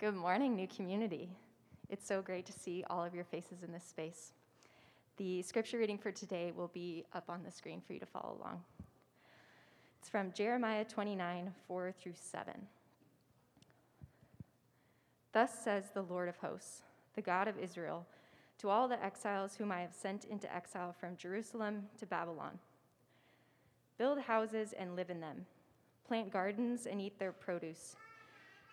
Good morning, new community. It's so great to see all of your faces in this space. The scripture reading for today will be up on the screen for you to follow along. It's from Jeremiah 29 4 through 7. Thus says the Lord of hosts, the God of Israel, to all the exiles whom I have sent into exile from Jerusalem to Babylon Build houses and live in them, plant gardens and eat their produce.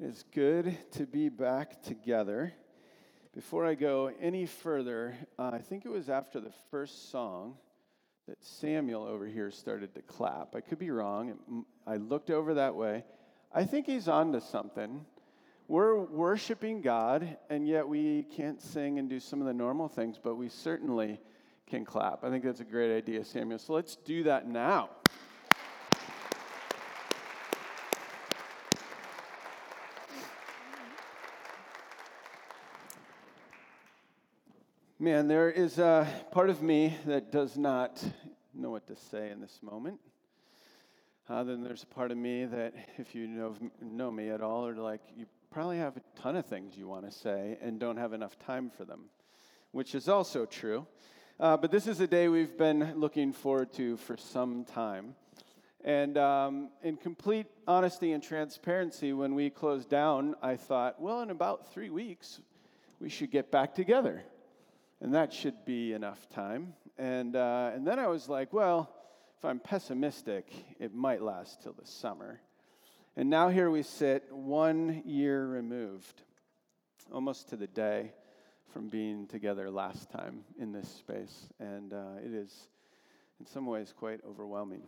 It is good to be back together. Before I go any further, uh, I think it was after the first song that Samuel over here started to clap. I could be wrong. I looked over that way. I think he's on to something. We're worshiping God, and yet we can't sing and do some of the normal things, but we certainly can clap. I think that's a great idea, Samuel. So let's do that now. Man, there is a part of me that does not know what to say in this moment. Uh, then there's a part of me that, if you know, know me at all, are like, you probably have a ton of things you want to say and don't have enough time for them, which is also true. Uh, but this is a day we've been looking forward to for some time. And um, in complete honesty and transparency, when we closed down, I thought, well, in about three weeks, we should get back together and that should be enough time. And, uh, and then I was like, well, if I'm pessimistic, it might last till the summer. And now here we sit, one year removed, almost to the day from being together last time in this space. And uh, it is, in some ways, quite overwhelming.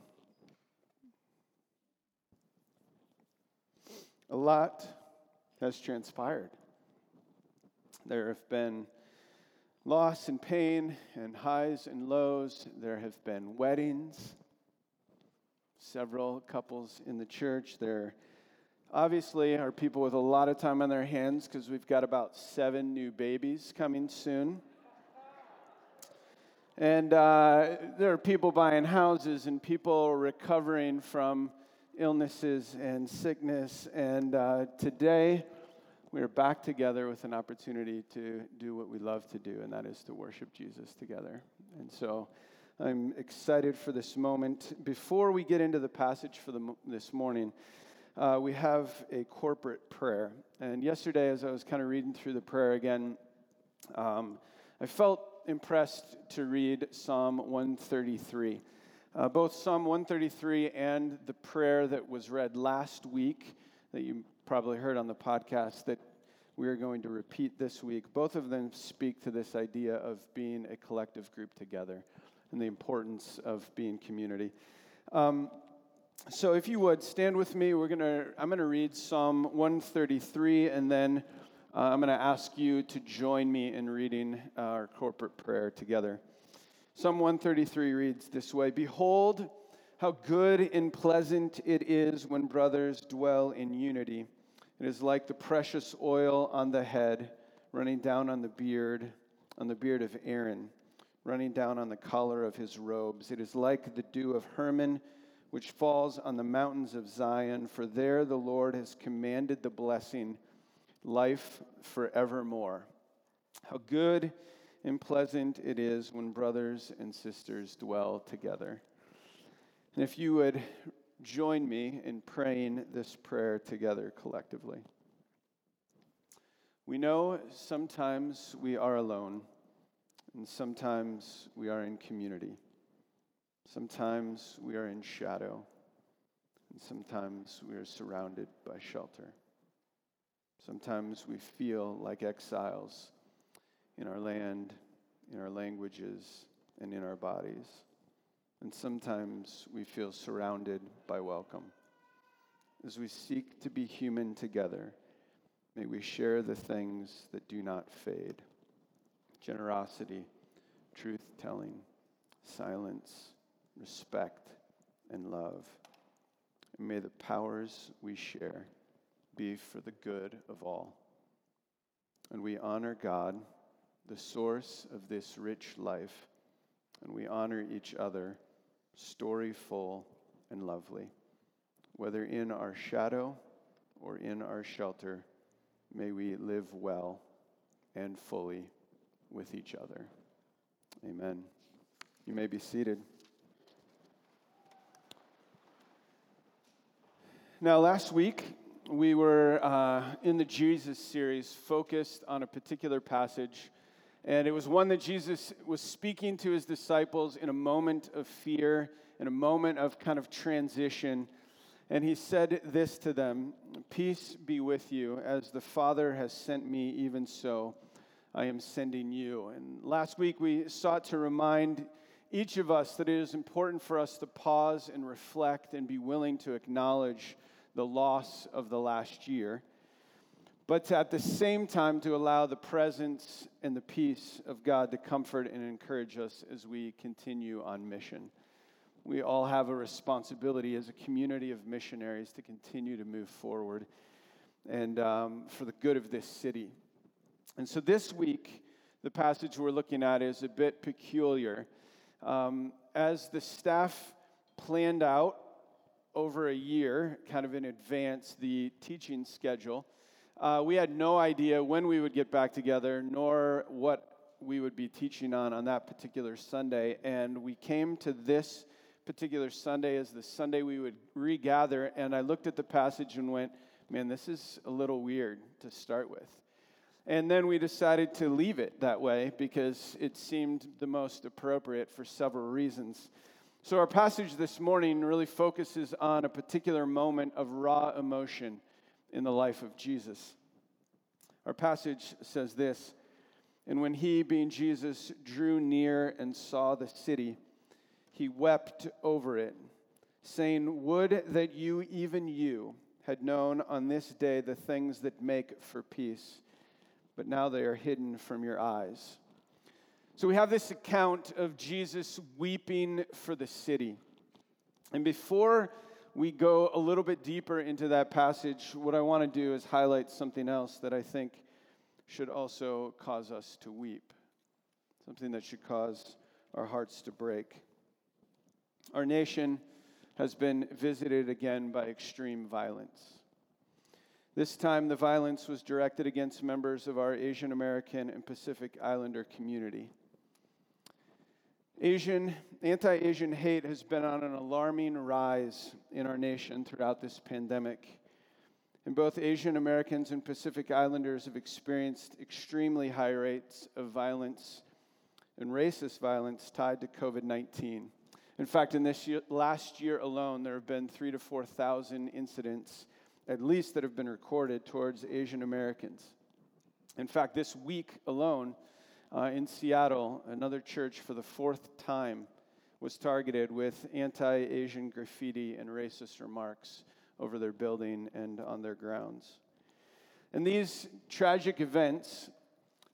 A lot has transpired. There have been loss and pain and highs and lows. There have been weddings, several couples in the church. There obviously are people with a lot of time on their hands because we've got about seven new babies coming soon. And uh, there are people buying houses and people recovering from illnesses and sickness. And uh, today, we are back together with an opportunity to do what we love to do, and that is to worship Jesus together. And so I'm excited for this moment. Before we get into the passage for the, this morning, uh, we have a corporate prayer. And yesterday, as I was kind of reading through the prayer again, um, I felt impressed to read Psalm 133. Uh, both Psalm 133 and the prayer that was read last week that you probably heard on the podcast that we are going to repeat this week. Both of them speak to this idea of being a collective group together and the importance of being community. Um, so, if you would stand with me, we're gonna. I'm gonna read Psalm 133, and then uh, I'm gonna ask you to join me in reading our corporate prayer together. Psalm 133 reads this way: Behold, how good and pleasant it is when brothers dwell in unity. It is like the precious oil on the head, running down on the beard, on the beard of Aaron, running down on the collar of his robes. It is like the dew of Hermon, which falls on the mountains of Zion, for there the Lord has commanded the blessing, life forevermore. How good and pleasant it is when brothers and sisters dwell together. And if you would join me in praying this prayer together collectively. We know sometimes we are alone, and sometimes we are in community. Sometimes we are in shadow, and sometimes we are surrounded by shelter. Sometimes we feel like exiles in our land, in our languages, and in our bodies. And sometimes we feel surrounded by welcome. As we seek to be human together, May we share the things that do not fade generosity, truth telling, silence, respect, and love. And may the powers we share be for the good of all. And we honor God, the source of this rich life, and we honor each other, storyful and lovely. Whether in our shadow or in our shelter, may we live well and fully with each other. Amen. You may be seated. Now, last week, we were uh, in the Jesus series focused on a particular passage, and it was one that Jesus was speaking to his disciples in a moment of fear, in a moment of kind of transition. And he said this to them Peace be with you, as the Father has sent me, even so I am sending you. And last week we sought to remind each of us that it is important for us to pause and reflect and be willing to acknowledge the loss of the last year, but at the same time to allow the presence and the peace of God to comfort and encourage us as we continue on mission. We all have a responsibility as a community of missionaries to continue to move forward and um, for the good of this city. And so this week, the passage we're looking at is a bit peculiar. Um, as the staff planned out over a year, kind of in advance, the teaching schedule. Uh, we had no idea when we would get back together, nor what we would be teaching on on that particular Sunday. And we came to this particular Sunday as the Sunday we would regather. And I looked at the passage and went, man, this is a little weird to start with. And then we decided to leave it that way because it seemed the most appropriate for several reasons. So, our passage this morning really focuses on a particular moment of raw emotion in the life of Jesus. Our passage says this And when he, being Jesus, drew near and saw the city, he wept over it, saying, Would that you, even you, had known on this day the things that make for peace, but now they are hidden from your eyes. So we have this account of Jesus weeping for the city. And before we go a little bit deeper into that passage, what I want to do is highlight something else that I think should also cause us to weep, something that should cause our hearts to break. Our nation has been visited again by extreme violence. This time, the violence was directed against members of our Asian American and Pacific Islander community. Asian, anti Asian hate has been on an alarming rise in our nation throughout this pandemic. And both Asian Americans and Pacific Islanders have experienced extremely high rates of violence and racist violence tied to COVID 19. In fact, in this year, last year alone, there have been three to 4,000 incidents, at least, that have been recorded towards Asian Americans. In fact, this week alone, uh, in Seattle, another church for the fourth time was targeted with anti Asian graffiti and racist remarks over their building and on their grounds. And these tragic events,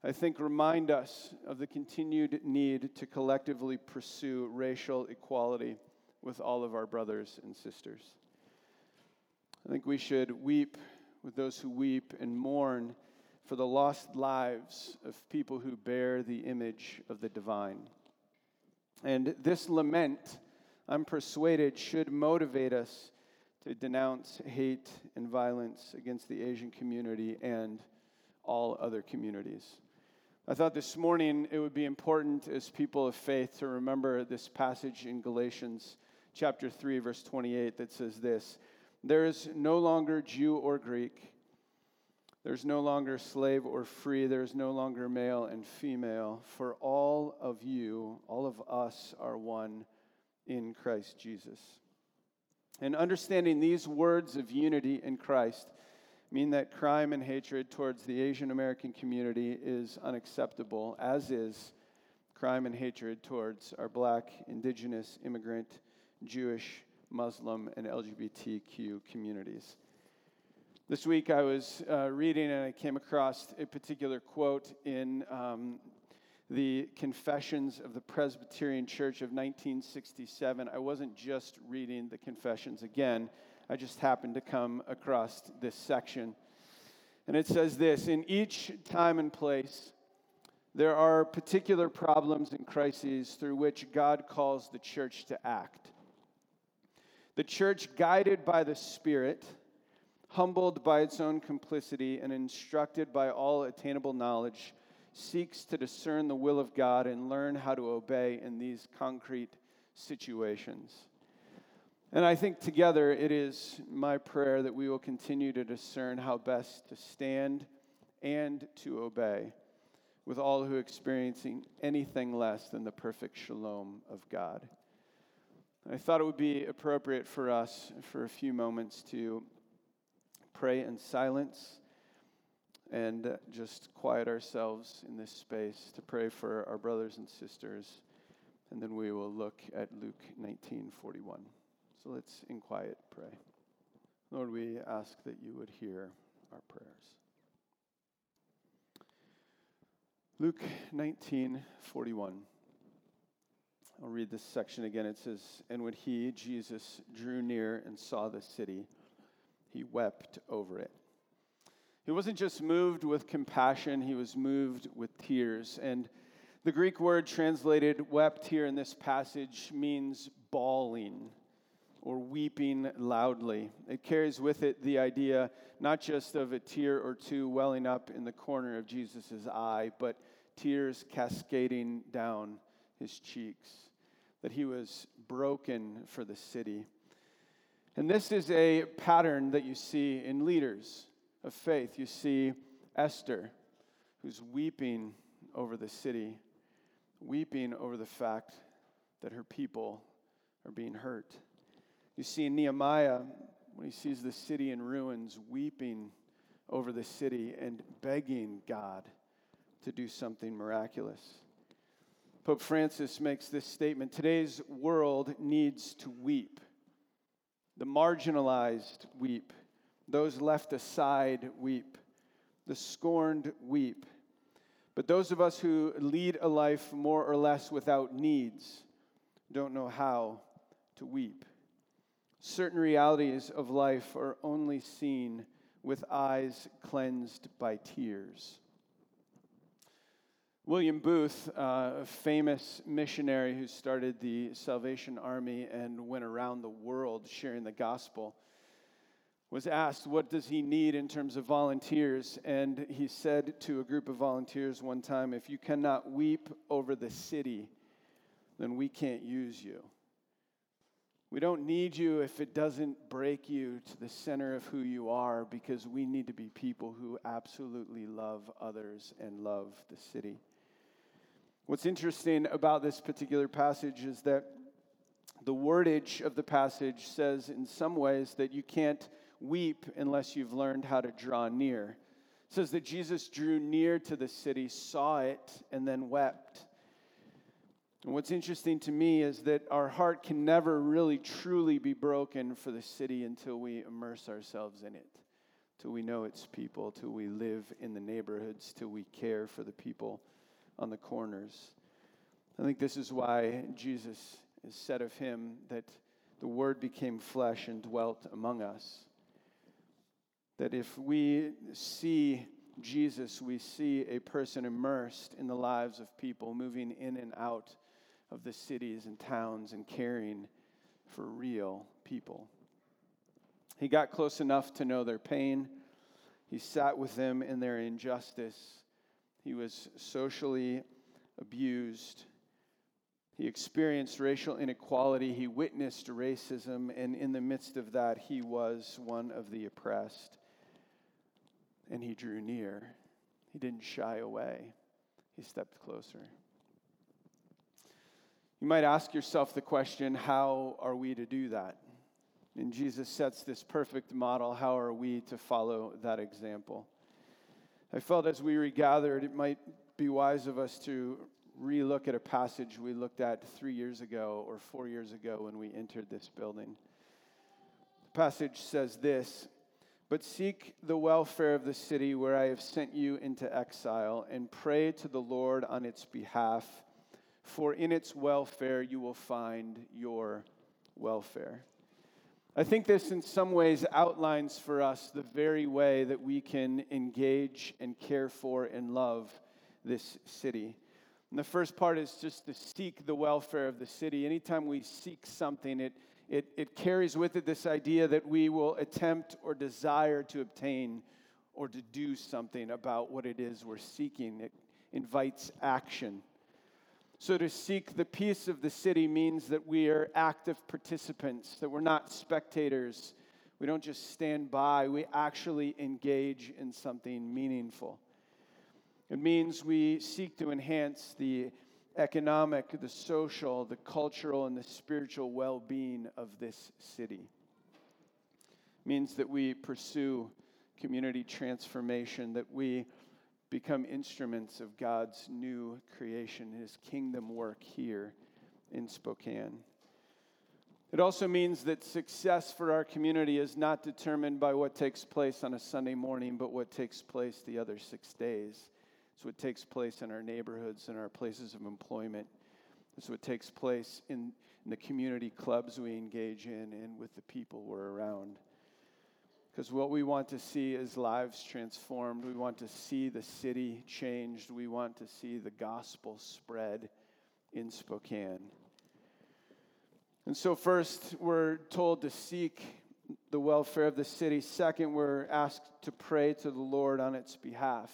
I think, remind us of the continued need to collectively pursue racial equality with all of our brothers and sisters. I think we should weep with those who weep and mourn for the lost lives of people who bear the image of the divine. And this lament, I'm persuaded, should motivate us to denounce hate and violence against the Asian community and all other communities. I thought this morning it would be important as people of faith to remember this passage in Galatians chapter 3 verse 28 that says this, there is no longer Jew or Greek, there's no longer slave or free. There's no longer male and female. For all of you, all of us are one in Christ Jesus. And understanding these words of unity in Christ mean that crime and hatred towards the Asian American community is unacceptable, as is crime and hatred towards our black, indigenous, immigrant, Jewish, Muslim, and LGBTQ communities. This week I was uh, reading and I came across a particular quote in um, the Confessions of the Presbyterian Church of 1967. I wasn't just reading the Confessions again, I just happened to come across this section. And it says this In each time and place, there are particular problems and crises through which God calls the church to act. The church, guided by the Spirit, humbled by its own complicity, and instructed by all attainable knowledge, seeks to discern the will of God and learn how to obey in these concrete situations. And I think together it is my prayer that we will continue to discern how best to stand and to obey with all who are experiencing anything less than the perfect shalom of God. I thought it would be appropriate for us for a few moments to pray in silence and just quiet ourselves in this space to pray for our brothers and sisters. And then we will look at Luke 19 41. So let's in quiet pray. Lord, we ask that you would hear our prayers. Luke 19 41. I'll read this section again. It says, And when he, Jesus, drew near and saw the city, he wept over it. He wasn't just moved with compassion, he was moved with tears. And the Greek word translated wept here in this passage means bawling or weeping loudly. It carries with it the idea not just of a tear or two welling up in the corner of Jesus' eye, but tears cascading down his cheeks, that he was broken for the city. And this is a pattern that you see in leaders of faith. You see Esther, who's weeping over the city, weeping over the fact that her people are being hurt. You see Nehemiah, when he sees the city in ruins, weeping over the city and begging God to do something miraculous. Pope Francis makes this statement Today's world needs to weep. The marginalized weep. Those left aside weep. The scorned weep. But those of us who lead a life more or less without needs don't know how to weep. Certain realities of life are only seen with eyes cleansed by tears. William Booth, a famous missionary who started the Salvation Army and went around the world sharing the gospel, was asked, What does he need in terms of volunteers? And he said to a group of volunteers one time, If you cannot weep over the city, then we can't use you. We don't need you if it doesn't break you to the center of who you are, because we need to be people who absolutely love others and love the city. What's interesting about this particular passage is that the wordage of the passage says, in some ways, that you can't weep unless you've learned how to draw near. It says that Jesus drew near to the city, saw it, and then wept. And what's interesting to me is that our heart can never really truly be broken for the city until we immerse ourselves in it, till we know its people, till we live in the neighborhoods, till we care for the people on the corners. I think this is why Jesus is said of him that the Word became flesh and dwelt among us. That if we see Jesus, we see a person immersed in the lives of people, moving in and out of the cities and towns and caring for real people. He got close enough to know their pain. He sat with them in their injustice he was socially abused. He experienced racial inequality. He witnessed racism. And in the midst of that, he was one of the oppressed. And he drew near. He didn't shy away, he stepped closer. You might ask yourself the question how are we to do that? And Jesus sets this perfect model. How are we to follow that example? I felt as we regathered, it might be wise of us to relook at a passage we looked at three years ago or four years ago when we entered this building. The passage says this But seek the welfare of the city where I have sent you into exile, and pray to the Lord on its behalf, for in its welfare you will find your welfare. I think this, in some ways, outlines for us the very way that we can engage and care for and love this city. And the first part is just to seek the welfare of the city. Anytime we seek something, it it, it carries with it this idea that we will attempt or desire to obtain or to do something about what it is we're seeking. It invites action. So, to seek the peace of the city means that we are active participants, that we're not spectators. We don't just stand by, we actually engage in something meaningful. It means we seek to enhance the economic, the social, the cultural, and the spiritual well being of this city. It means that we pursue community transformation, that we become instruments of God's new creation, His kingdom work here in Spokane. It also means that success for our community is not determined by what takes place on a Sunday morning, but what takes place the other six days. It's what takes place in our neighborhoods and our places of employment. It's what takes place in, in the community clubs we engage in and with the people we're around. Because what we want to see is lives transformed. We want to see the city changed. We want to see the gospel spread in Spokane. And so, first, we're told to seek the welfare of the city. Second, we're asked to pray to the Lord on its behalf.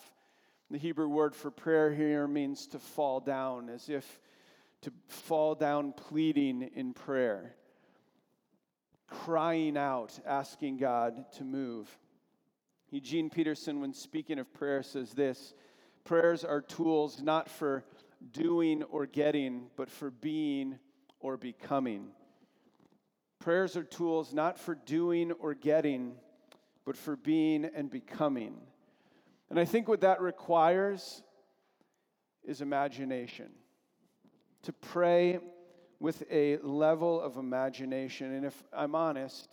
The Hebrew word for prayer here means to fall down, as if to fall down pleading in prayer, crying out, asking God to move. Eugene Peterson, when speaking of prayer, says this prayers are tools not for doing or getting, but for being or becoming. Prayers are tools not for doing or getting, but for being and becoming. And I think what that requires is imagination. To pray with a level of imagination. And if I'm honest,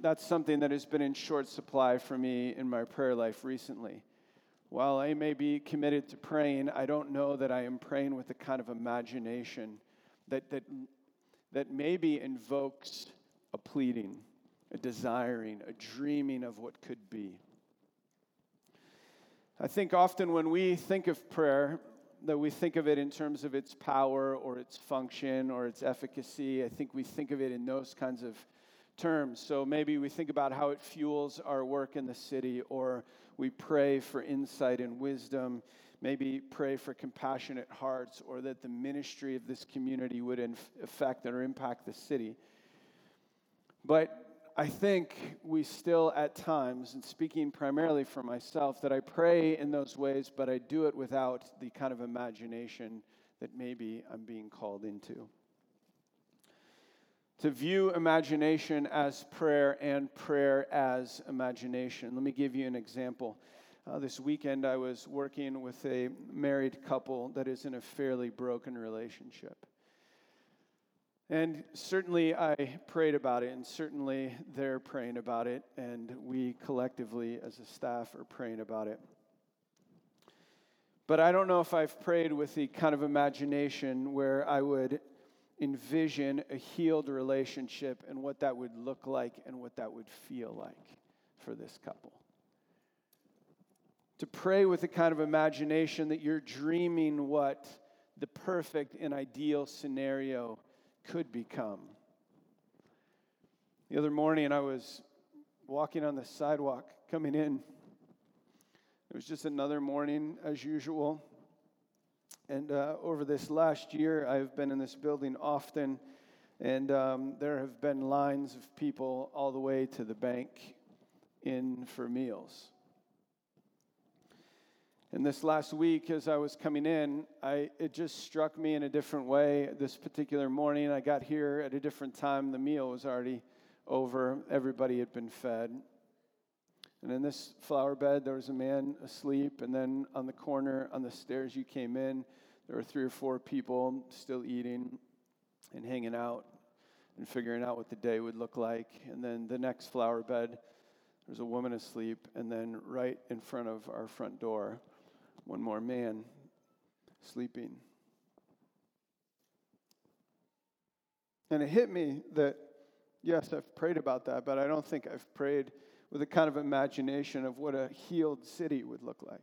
that's something that has been in short supply for me in my prayer life recently. While I may be committed to praying, I don't know that I am praying with the kind of imagination that, that, that maybe invokes a pleading, a desiring, a dreaming of what could be. I think often when we think of prayer, that we think of it in terms of its power or its function or its efficacy. I think we think of it in those kinds of terms. So maybe we think about how it fuels our work in the city, or we pray for insight and wisdom, maybe pray for compassionate hearts, or that the ministry of this community would inf- affect or impact the city. But I think we still at times, and speaking primarily for myself, that I pray in those ways, but I do it without the kind of imagination that maybe I'm being called into. To view imagination as prayer and prayer as imagination. Let me give you an example. Uh, this weekend, I was working with a married couple that is in a fairly broken relationship. And certainly I prayed about it, and certainly they're praying about it, and we collectively as a staff are praying about it. But I don't know if I've prayed with the kind of imagination where I would envision a healed relationship and what that would look like and what that would feel like for this couple. To pray with the kind of imagination that you're dreaming what the perfect and ideal scenario could become. The other morning, I was walking on the sidewalk coming in. It was just another morning as usual. And uh, over this last year, I've been in this building often, and um, there have been lines of people all the way to the bank in for meals. And this last week, as I was coming in, I, it just struck me in a different way. This particular morning, I got here at a different time. The meal was already over, everybody had been fed. And in this flower bed, there was a man asleep. And then on the corner, on the stairs you came in, there were three or four people still eating and hanging out and figuring out what the day would look like. And then the next flower bed, there's a woman asleep, and then right in front of our front door, one more man sleeping. And it hit me that, yes, I've prayed about that, but I don't think I've prayed with a kind of imagination of what a healed city would look like.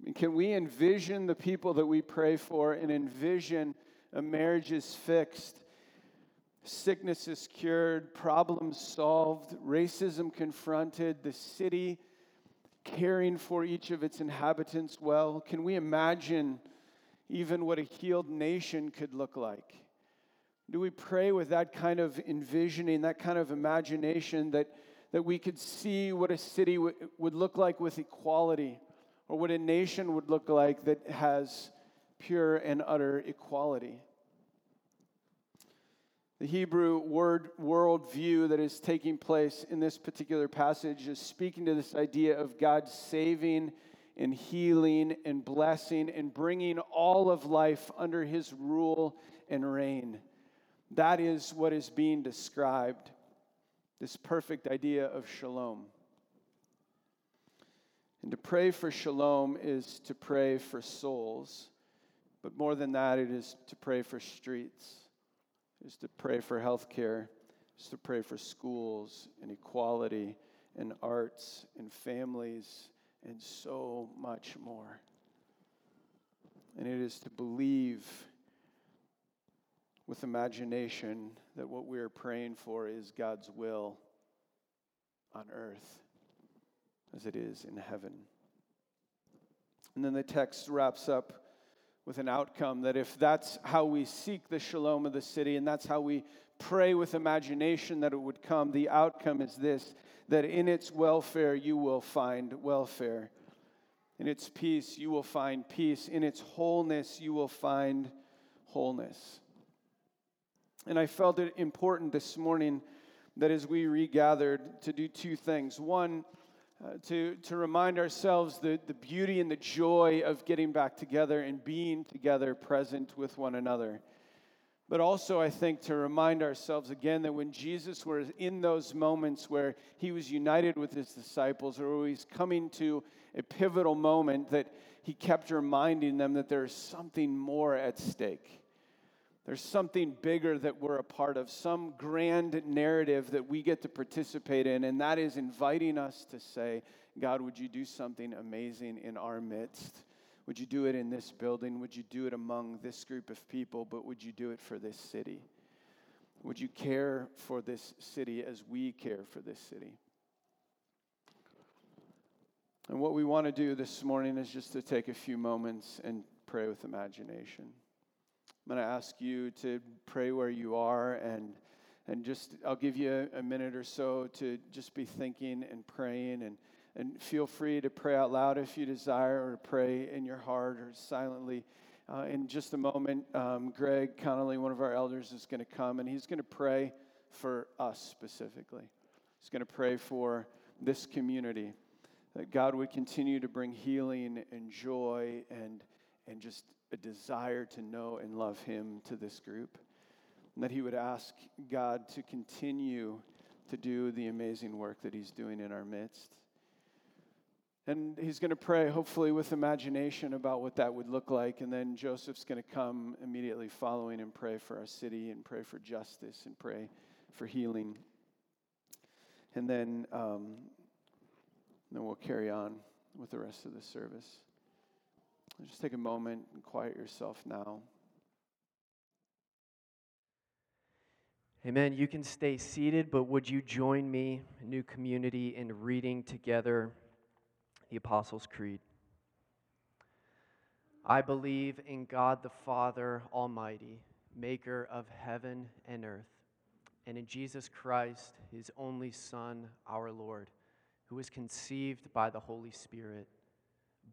I mean, can we envision the people that we pray for and envision a marriage is fixed, sickness is cured, problems solved, racism confronted, the city caring for each of its inhabitants well? Can we imagine even what a healed nation could look like? Do we pray with that kind of envisioning, that kind of imagination that, that we could see what a city w- would look like with equality, or what a nation would look like that has pure and utter equality? The Hebrew word worldview that is taking place in this particular passage is speaking to this idea of God saving and healing and blessing and bringing all of life under his rule and reign. That is what is being described this perfect idea of shalom. And to pray for shalom is to pray for souls, but more than that, it is to pray for streets is to pray for health care, is to pray for schools and equality and arts and families and so much more. And it is to believe with imagination that what we are praying for is God's will on earth as it is in heaven. And then the text wraps up with an outcome that if that's how we seek the shalom of the city and that's how we pray with imagination that it would come, the outcome is this that in its welfare you will find welfare. In its peace you will find peace. In its wholeness you will find wholeness. And I felt it important this morning that as we regathered to do two things. One, uh, to, to remind ourselves the, the beauty and the joy of getting back together and being together present with one another. But also, I think, to remind ourselves again that when Jesus was in those moments where he was united with his disciples, or he's coming to a pivotal moment, that he kept reminding them that there is something more at stake. There's something bigger that we're a part of, some grand narrative that we get to participate in, and that is inviting us to say, God, would you do something amazing in our midst? Would you do it in this building? Would you do it among this group of people? But would you do it for this city? Would you care for this city as we care for this city? And what we want to do this morning is just to take a few moments and pray with imagination. I'm going to ask you to pray where you are and and just I'll give you a, minute or so to just be thinking and praying and and feel free to pray out loud if you desire or pray in your heart or silently. Uh, in just a moment, um, Greg Connolly, one of our elders, is going to come and he's going to pray for us specifically. He's going to pray for this community that God would continue to bring healing and joy and and just a desire to know and love Him to this group. And that He would ask God to continue to do the amazing work that He's doing in our midst. And he's going to pray, hopefully, with imagination about what that would look like. And then Joseph's going to come immediately following and pray for our city and pray for justice and pray for healing. And then, um, then we'll carry on with the rest of the service. Just take a moment and quiet yourself now. Amen. You can stay seated, but would you join me, new community, in reading together the Apostles' Creed? I believe in God the Father Almighty, maker of heaven and earth, and in Jesus Christ, his only Son, our Lord, who was conceived by the Holy Spirit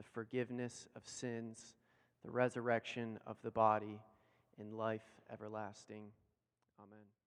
the forgiveness of sins, the resurrection of the body, and life everlasting. Amen.